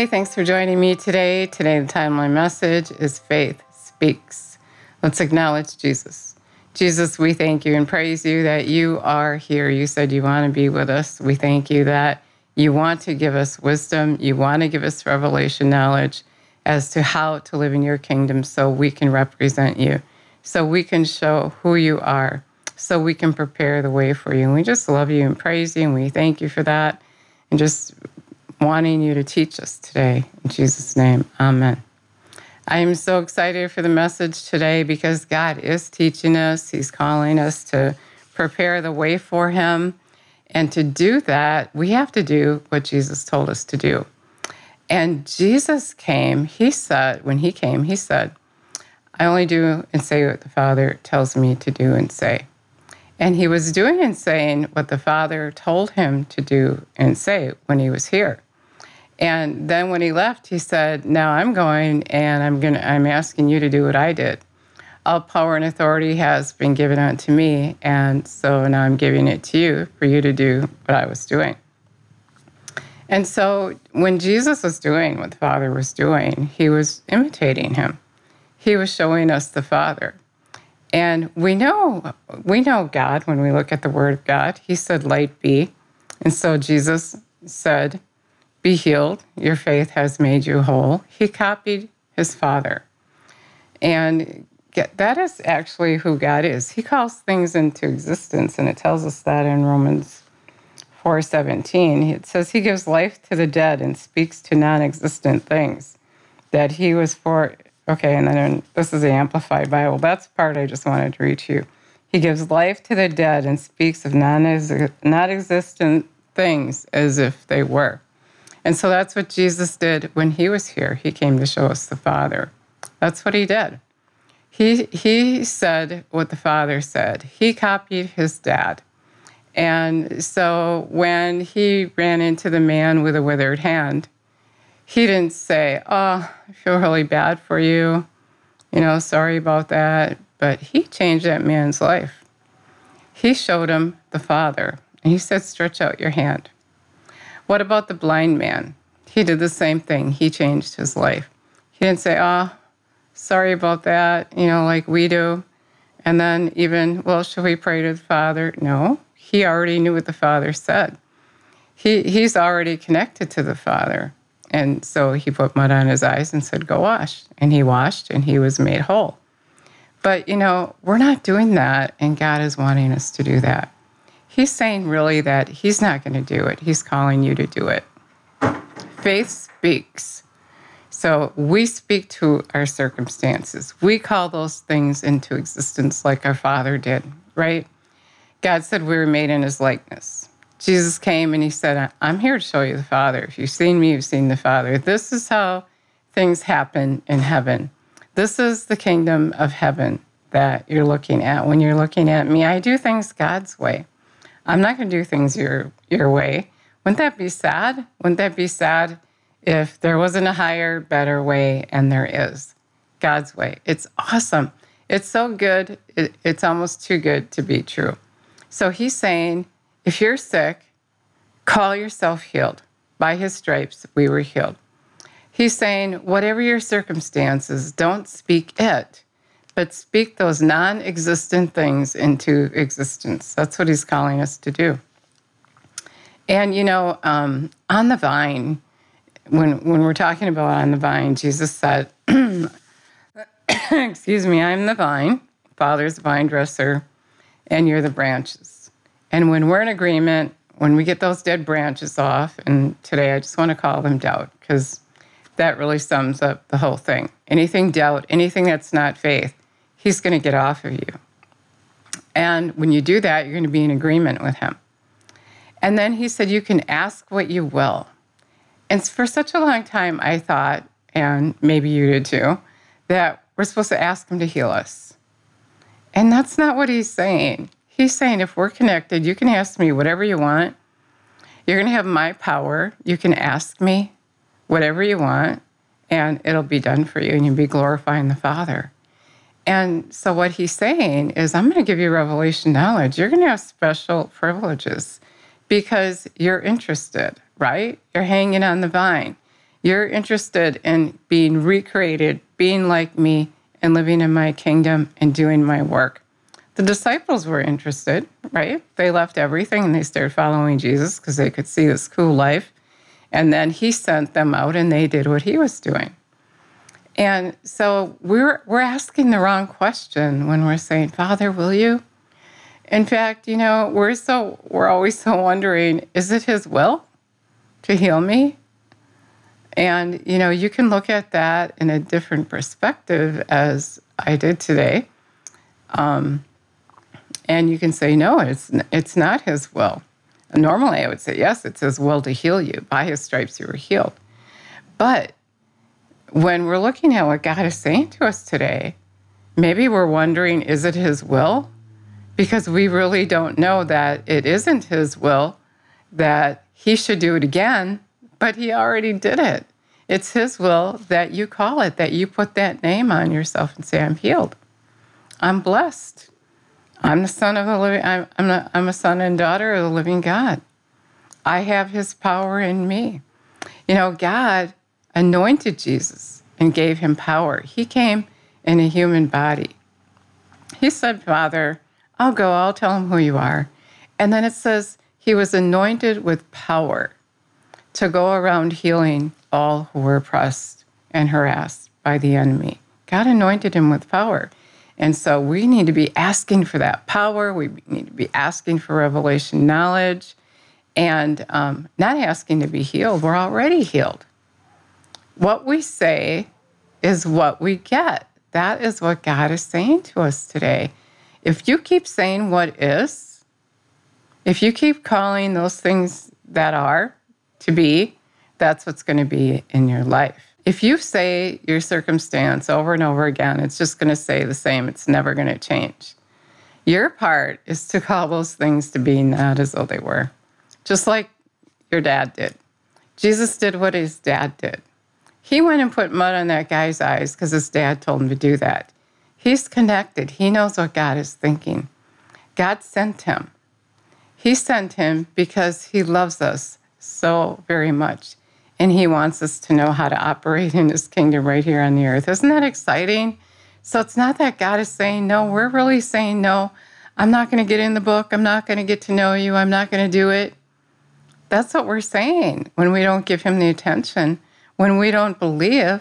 Hey, thanks for joining me today. Today, the my message is Faith Speaks. Let's acknowledge Jesus. Jesus, we thank you and praise you that you are here. You said you want to be with us. We thank you that you want to give us wisdom, you want to give us revelation knowledge as to how to live in your kingdom so we can represent you, so we can show who you are, so we can prepare the way for you. And we just love you and praise you, and we thank you for that. And just wanting you to teach us today. In Jesus' name, amen. I am so excited for the message today because God is teaching us, He's calling us to prepare the way for Him. And to do that, we have to do what Jesus told us to do. And Jesus came, He said, when He came, He said, I only do and say what the Father tells me to do and say. And he was doing and saying what the Father told him to do and say when he was here. And then when he left, he said, "Now I'm going, and I'm going. I'm asking you to do what I did. All power and authority has been given unto me, and so now I'm giving it to you for you to do what I was doing." And so when Jesus was doing what the Father was doing, he was imitating him. He was showing us the Father. And we know we know God when we look at the Word of God. He said, "Light be," and so Jesus said, be healed. Your faith has made you whole. He copied his father. And that is actually who God is. He calls things into existence, and it tells us that in Romans 4:17. It says he gives life to the dead and speaks to non-existent things. That he was for okay, and then this is the Amplified Bible. That's the part I just wanted to read to you. He gives life to the dead and speaks of non-existent things as if they were. And so that's what Jesus did when he was here. He came to show us the Father. That's what he did. He, he said what the Father said, he copied his dad. And so when he ran into the man with a withered hand, he didn't say, Oh, I feel really bad for you. You know, sorry about that. But he changed that man's life. He showed him the Father, and he said, Stretch out your hand. What about the blind man? He did the same thing. He changed his life. He didn't say, oh, sorry about that, you know, like we do. And then even, well, should we pray to the Father? No, he already knew what the Father said. He, he's already connected to the Father. And so he put mud on his eyes and said, Go wash. And he washed and he was made whole. But, you know, we're not doing that, and God is wanting us to do that. He's saying really that he's not going to do it. He's calling you to do it. Faith speaks. So we speak to our circumstances. We call those things into existence like our Father did, right? God said we were made in his likeness. Jesus came and he said, I'm here to show you the Father. If you've seen me, you've seen the Father. This is how things happen in heaven. This is the kingdom of heaven that you're looking at. When you're looking at me, I do things God's way. I'm not going to do things your your way. Wouldn't that be sad? Wouldn't that be sad if there wasn't a higher, better way and there is God's way? It's awesome. It's so good. It, it's almost too good to be true. So he's saying, if you're sick, call yourself healed. By his stripes, we were healed. He's saying, whatever your circumstances, don't speak it but speak those non existent things into existence. That's what he's calling us to do. And, you know, um, on the vine, when, when we're talking about on the vine, Jesus said, Excuse me, I'm the vine, Father's the vine dresser, and you're the branches. And when we're in agreement, when we get those dead branches off, and today I just want to call them doubt because that really sums up the whole thing. Anything doubt, anything that's not faith, he's going to get off of you. And when you do that, you're going to be in agreement with him. And then he said, You can ask what you will. And for such a long time, I thought, and maybe you did too, that we're supposed to ask him to heal us. And that's not what he's saying. He's saying, if we're connected, you can ask me whatever you want. You're going to have my power. You can ask me whatever you want, and it'll be done for you, and you'll be glorifying the Father. And so, what he's saying is, I'm going to give you revelation knowledge. You're going to have special privileges because you're interested, right? You're hanging on the vine. You're interested in being recreated, being like me, and living in my kingdom and doing my work. The disciples were interested, right? They left everything and they started following Jesus because they could see this cool life. And then he sent them out and they did what he was doing. And so we're, we're asking the wrong question when we're saying, Father, will you? In fact, you know, we're so we're always so wondering, is it his will to heal me? And you know, you can look at that in a different perspective as I did today. Um, and you can say, no, it's it's not his will. Normally I would say, yes, it's his will to heal you. By his stripes you were healed. But when we're looking at what God is saying to us today, maybe we're wondering, is it his will? because we really don't know that it isn't his will that he should do it again, but he already did it. It's his will that you call it, that you put that name on yourself and say, I'm healed. I'm blessed. I'm the son of the living, I'm, I'm, a, I'm a son and daughter of the living God. I have his power in me. You know, God anointed Jesus and gave him power. He came in a human body. He said, Father, I'll go, I'll tell him who you are. And then it says, he was anointed with power to go around healing all who were oppressed and harassed by the enemy. God anointed him with power. And so we need to be asking for that power. We need to be asking for revelation knowledge and um, not asking to be healed. We're already healed. What we say is what we get. That is what God is saying to us today. If you keep saying what is, if you keep calling those things that are to be, that's what's going to be in your life. If you say your circumstance over and over again, it's just going to stay the same. It's never going to change. Your part is to call those things to be not as though they were, just like your dad did. Jesus did what his dad did. He went and put mud on that guy's eyes because his dad told him to do that. He's connected. He knows what God is thinking. God sent him. He sent him because he loves us so very much. And he wants us to know how to operate in his kingdom right here on the earth. Isn't that exciting? So it's not that God is saying no. We're really saying no. I'm not going to get in the book. I'm not going to get to know you. I'm not going to do it. That's what we're saying when we don't give him the attention, when we don't believe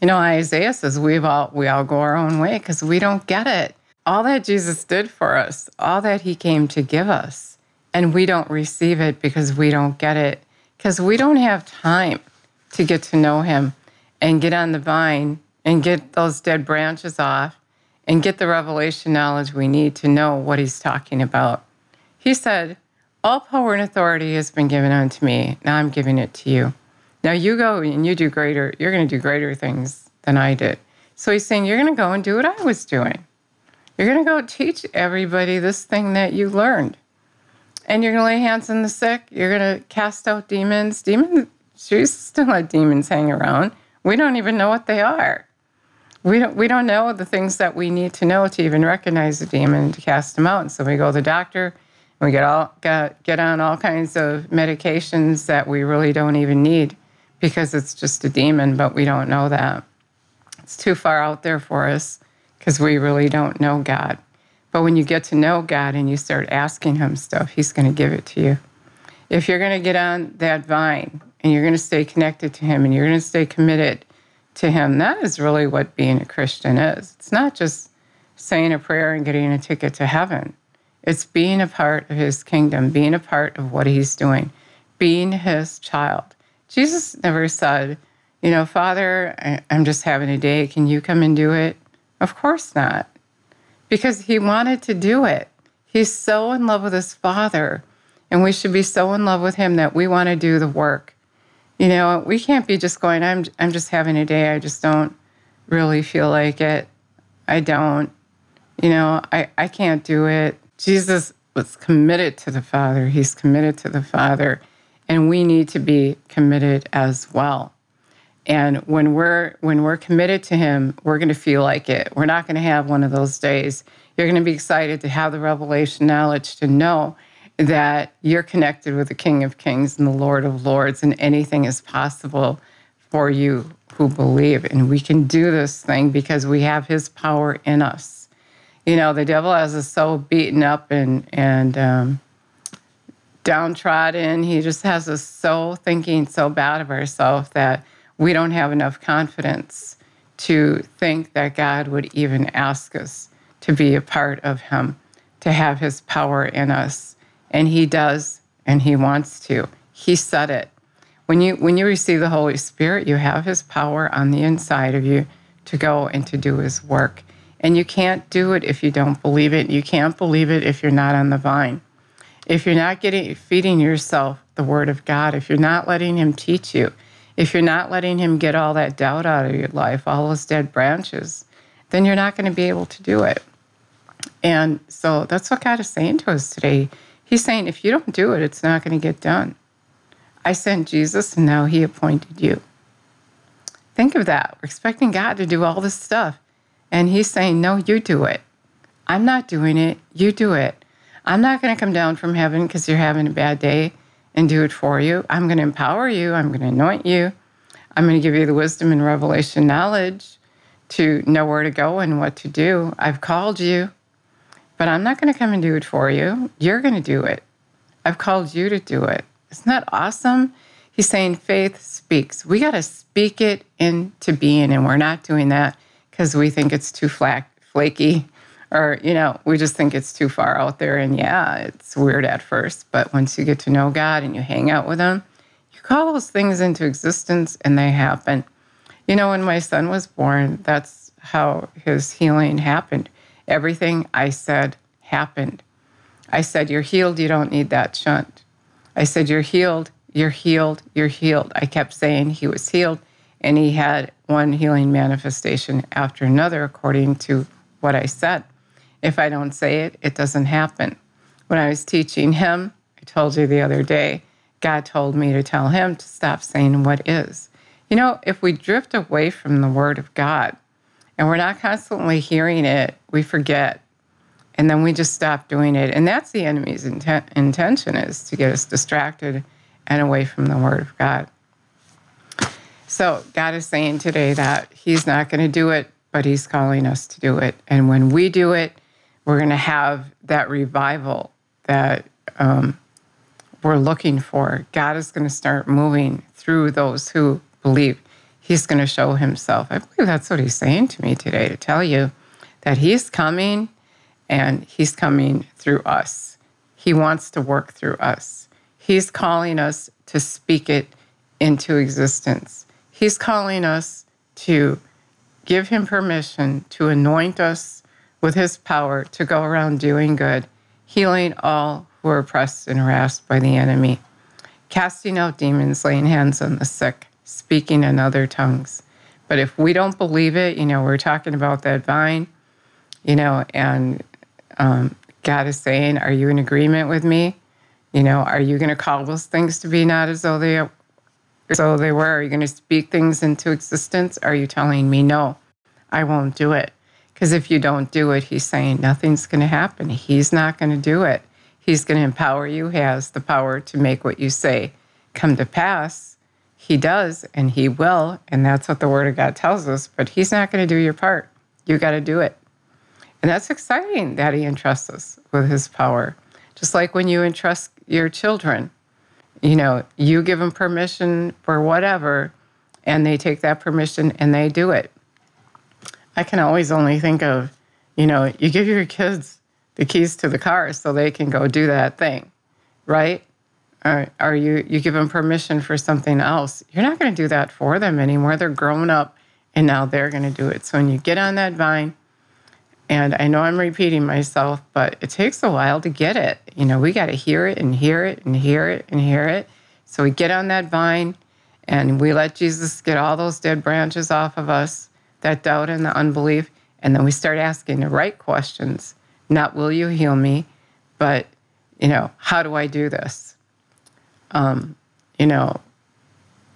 you know, Isaiah says we've all we all go our own way because we don't get it. All that Jesus did for us, all that he came to give us, and we don't receive it because we don't get it, because we don't have time to get to know him and get on the vine and get those dead branches off and get the revelation knowledge we need to know what he's talking about. He said, All power and authority has been given unto me. Now I'm giving it to you. Now you go and you do greater, you're going to do greater things than I did. So he's saying, You're going to go and do what I was doing. You're going to go teach everybody this thing that you learned. And you're going to lay hands on the sick. You're going to cast out demons. Demons, Jesus still had demons hang around. We don't even know what they are. We don't, we don't know the things that we need to know to even recognize a demon to cast them out. And so we go to the doctor and we get all get, get on all kinds of medications that we really don't even need because it's just a demon, but we don't know that. It's too far out there for us because we really don't know God. But when you get to know God and you start asking Him stuff, He's going to give it to you. If you're going to get on that vine and you're going to stay connected to Him and you're going to stay committed to Him, that is really what being a Christian is. It's not just saying a prayer and getting a ticket to heaven, it's being a part of His kingdom, being a part of what He's doing, being His child. Jesus never said, you know, Father, I'm just having a day. Can you come and do it? Of course not. Because he wanted to do it. He's so in love with his Father, and we should be so in love with him that we want to do the work. You know, we can't be just going, I'm, I'm just having a day. I just don't really feel like it. I don't. You know, I, I can't do it. Jesus was committed to the Father. He's committed to the Father and we need to be committed as well. And when we're when we're committed to him, we're going to feel like it. We're not going to have one of those days. You're going to be excited to have the revelation knowledge to know that you're connected with the King of Kings and the Lord of Lords and anything is possible for you who believe. And we can do this thing because we have his power in us. You know, the devil has us so beaten up and, and um, downtrodden. He just has us so thinking so bad of ourselves that we don't have enough confidence to think that God would even ask us to be a part of him, to have his power in us. And he does, and he wants to. He said it. When you when you receive the Holy Spirit, you have his power on the inside of you to go and to do his work. And you can't do it if you don't believe it. You can't believe it if you're not on the vine. If you're not getting feeding yourself the word of God, if you're not letting him teach you, if you're not letting him get all that doubt out of your life, all those dead branches, then you're not going to be able to do it. And so that's what God is saying to us today. He's saying, if you don't do it, it's not going to get done. I sent Jesus and now he appointed you. Think of that. We're expecting God to do all this stuff. And he's saying, no, you do it. I'm not doing it. You do it. I'm not going to come down from heaven because you're having a bad day and do it for you. I'm going to empower you. I'm going to anoint you. I'm going to give you the wisdom and revelation knowledge to know where to go and what to do. I've called you, but I'm not going to come and do it for you. You're going to do it. I've called you to do it. Isn't that awesome? He's saying faith speaks. We got to speak it into being, and we're not doing that because we think it's too flaky or, you know, we just think it's too far out there. And yeah, it's weird at first. But once you get to know God and you hang out with Him, you call those things into existence and they happen. You know, when my son was born, that's how his healing happened. Everything I said happened. I said, You're healed, you don't need that shunt. I said, You're healed, you're healed, you're healed. I kept saying he was healed, and he had one healing manifestation after another, according to what I said. If I don't say it, it doesn't happen. When I was teaching him, I told you the other day, God told me to tell him to stop saying what is. You know, if we drift away from the Word of God and we're not constantly hearing it, we forget. And then we just stop doing it. And that's the enemy's intent, intention is to get us distracted and away from the Word of God. So God is saying today that He's not going to do it, but He's calling us to do it. And when we do it, we're going to have that revival that um, we're looking for. God is going to start moving through those who believe. He's going to show himself. I believe that's what he's saying to me today to tell you that he's coming and he's coming through us. He wants to work through us. He's calling us to speak it into existence. He's calling us to give him permission to anoint us with his power to go around doing good, healing all who are oppressed and harassed by the enemy, casting out demons, laying hands on the sick, speaking in other tongues. But if we don't believe it, you know, we're talking about that vine, you know, and um, God is saying, Are you in agreement with me? You know, are you going to call those things to be not as though they though they were? Are you going to speak things into existence? Are you telling me no? I won't do it. Because if you don't do it, he's saying nothing's going to happen. He's not going to do it. He's going to empower you, he has the power to make what you say come to pass. He does, and he will. And that's what the Word of God tells us. But he's not going to do your part. You got to do it. And that's exciting that he entrusts us with his power. Just like when you entrust your children, you know, you give them permission for whatever, and they take that permission and they do it. I can always only think of, you know, you give your kids the keys to the car so they can go do that thing, right? Or, you, you give them permission for something else. You're not going to do that for them anymore. They're grown up and now they're going to do it. So when you get on that vine, and I know I'm repeating myself, but it takes a while to get it. You know, we got to hear it and hear it and hear it and hear it. So we get on that vine and we let Jesus get all those dead branches off of us that doubt and the unbelief. And then we start asking the right questions not, will you heal me? But, you know, how do I do this? Um, you know,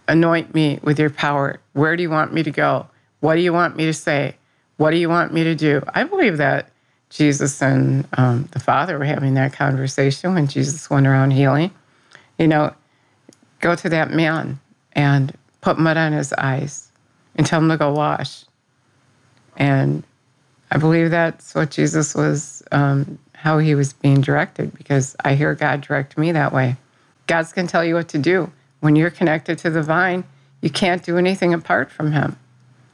anoint me with your power. Where do you want me to go? What do you want me to say? What do you want me to do? I believe that Jesus and um, the Father were having that conversation when Jesus went around healing. You know, go to that man and put mud on his eyes and tell him to go wash. And I believe that's what Jesus was, um, how he was being directed, because I hear God direct me that way. God's going to tell you what to do. When you're connected to the vine, you can't do anything apart from him.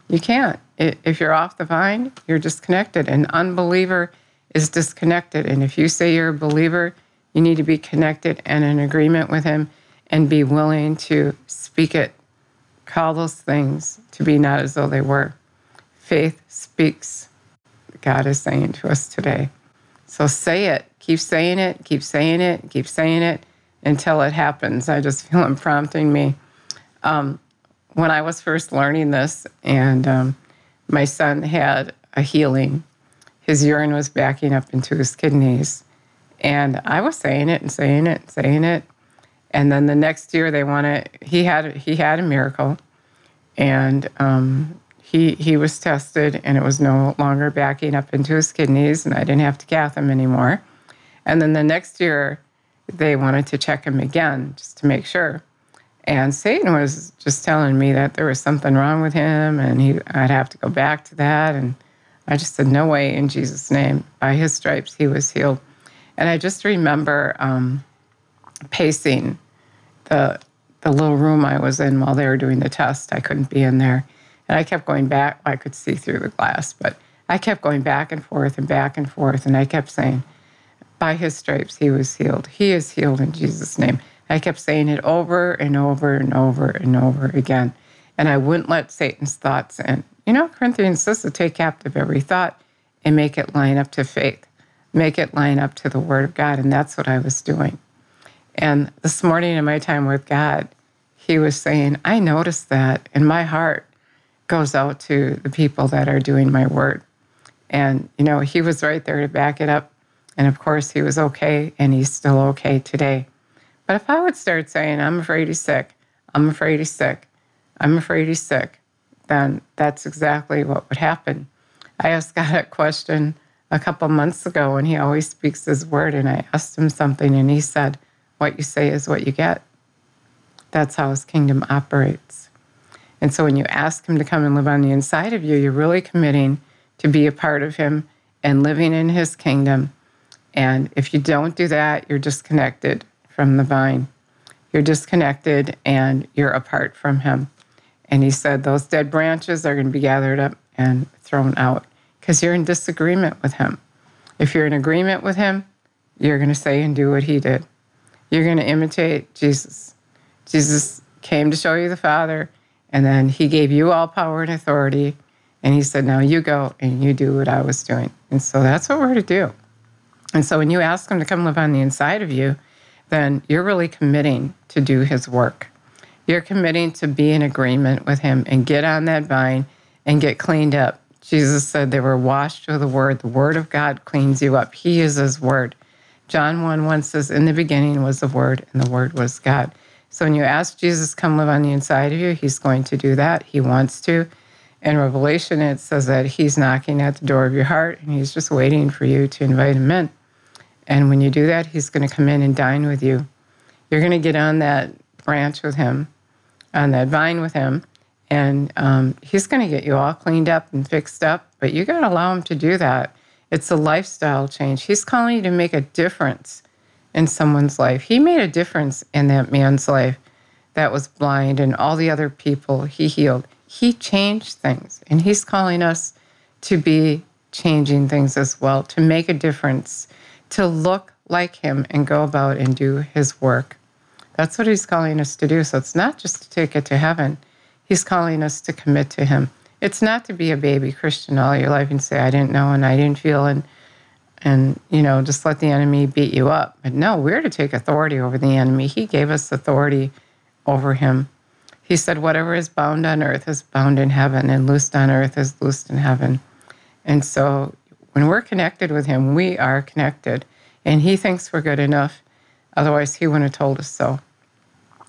You can't. If you're off the vine, you're disconnected. An unbeliever is disconnected. And if you say you're a believer, you need to be connected and in agreement with him and be willing to speak it, call those things to be not as though they were. Faith speaks, God is saying to us today. So say it, keep saying it, keep saying it, keep saying it until it happens. I just feel him prompting me. Um, when I was first learning this, and um, my son had a healing, his urine was backing up into his kidneys. And I was saying it and saying it and saying it. And then the next year they wanted he had he had a miracle, and um, he he was tested and it was no longer backing up into his kidneys, and I didn't have to cath him anymore. And then the next year they wanted to check him again just to make sure. And Satan was just telling me that there was something wrong with him, and he I'd have to go back to that. And I just said, no way, in Jesus' name. By His stripes, he was healed. And I just remember um, pacing the the little room I was in while they were doing the test. I couldn't be in there, and I kept going back. I could see through the glass, but I kept going back and forth and back and forth, and I kept saying, "By His stripes, He was healed. He is healed in Jesus' name." I kept saying it over and over and over and over again, and I wouldn't let Satan's thoughts in. You know, Corinthians says to take captive every thought and make it line up to faith make it line up to the Word of God. And that's what I was doing. And this morning in my time with God, He was saying, I noticed that, in my heart goes out to the people that are doing my work. And, you know, He was right there to back it up. And of course, He was okay, and He's still okay today. But if I would start saying, I'm afraid He's sick, I'm afraid He's sick, I'm afraid He's sick, then that's exactly what would happen. I asked God a question a couple months ago and he always speaks his word. And I asked him something and he said, What you say is what you get. That's how his kingdom operates. And so when you ask him to come and live on the inside of you, you're really committing to be a part of him and living in his kingdom. And if you don't do that, you're disconnected from the vine. You're disconnected and you're apart from him. And he said, Those dead branches are going to be gathered up and thrown out because you're in disagreement with him. If you're in agreement with him, you're going to say and do what he did. You're going to imitate Jesus. Jesus came to show you the Father, and then he gave you all power and authority. And he said, Now you go and you do what I was doing. And so that's what we're to do. And so when you ask him to come live on the inside of you, then you're really committing to do his work. You're committing to be in agreement with him and get on that vine and get cleaned up Jesus said they were washed with the word. The word of God cleans you up. He is his word. John 1 1 says, In the beginning was the word, and the word was God. So when you ask Jesus come live on the inside of you, he's going to do that. He wants to. In Revelation, it says that he's knocking at the door of your heart and he's just waiting for you to invite him in. And when you do that, he's going to come in and dine with you. You're going to get on that branch with him, on that vine with him, and um, he's going to get you all cleaned up and fixed up, but you got to allow him to do that. It's a lifestyle change. He's calling you to make a difference in someone's life. He made a difference in that man's life that was blind and all the other people he healed. He changed things, and he's calling us to be changing things as well, to make a difference, to look like him and go about and do his work. That's what he's calling us to do. So it's not just to take it to heaven, He's calling us to commit to Him. It's not to be a baby Christian all your life and say, I didn't know and I didn't feel and and you know just let the enemy beat you up. But no, we're to take authority over the enemy. He gave us authority over him. He said, Whatever is bound on earth is bound in heaven, and loosed on earth is loosed in heaven. And so when we're connected with him, we are connected. And he thinks we're good enough. Otherwise, he wouldn't have told us so.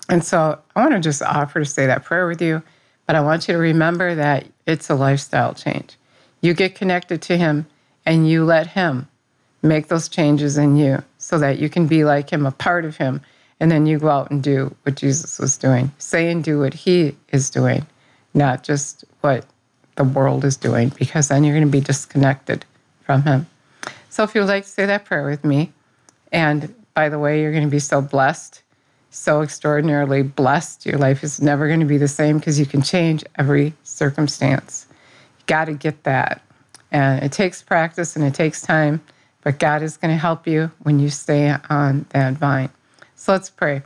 And so I want to just offer to say that prayer with you, but I want you to remember that it's a lifestyle change. You get connected to Him and you let Him make those changes in you so that you can be like Him, a part of Him, And then you go out and do what Jesus was doing. Say and do what he is doing, not just what the world is doing, because then you're going to be disconnected from him. So if you would like to say that prayer with me, and by the way, you're going to be so blessed, so extraordinarily blessed. Your life is never going to be the same because you can change every circumstance. You got to get that. And it takes practice and it takes time, but God is going to help you when you stay on that vine. So let's pray.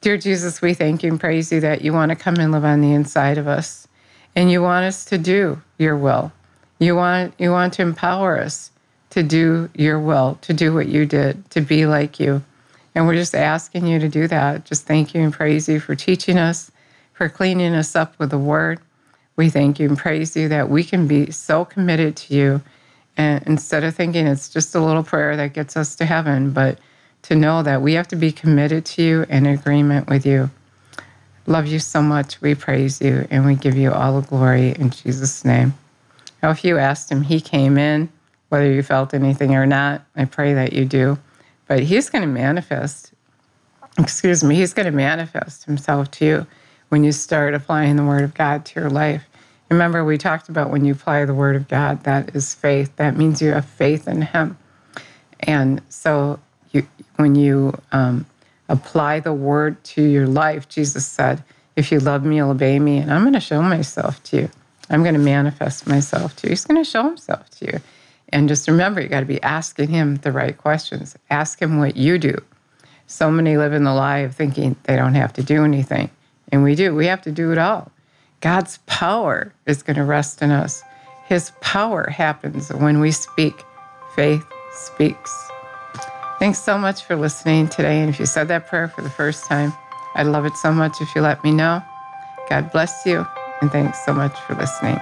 Dear Jesus, we thank you and praise you that you want to come and live on the inside of us. And you want us to do your will. You want, you want to empower us to do your will, to do what you did, to be like you. And we're just asking you to do that. Just thank you and praise you for teaching us, for cleaning us up with the word. We thank you and praise you that we can be so committed to you. And instead of thinking it's just a little prayer that gets us to heaven, but to know that we have to be committed to you in agreement with you. Love you so much. We praise you and we give you all the glory in Jesus' name. Now, if you asked him, he came in, whether you felt anything or not, I pray that you do. But he's going to manifest, excuse me, he's going to manifest himself to you when you start applying the word of God to your life. Remember, we talked about when you apply the word of God, that is faith. That means you have faith in him. And so you, when you um, apply the word to your life, Jesus said, If you love me, you'll obey me, and I'm going to show myself to you. I'm going to manifest myself to you. He's going to show himself to you. And just remember, you got to be asking him the right questions. Ask him what you do. So many live in the lie of thinking they don't have to do anything. And we do. We have to do it all. God's power is going to rest in us. His power happens when we speak. Faith speaks. Thanks so much for listening today. And if you said that prayer for the first time, I'd love it so much if you let me know. God bless you. And thanks so much for listening.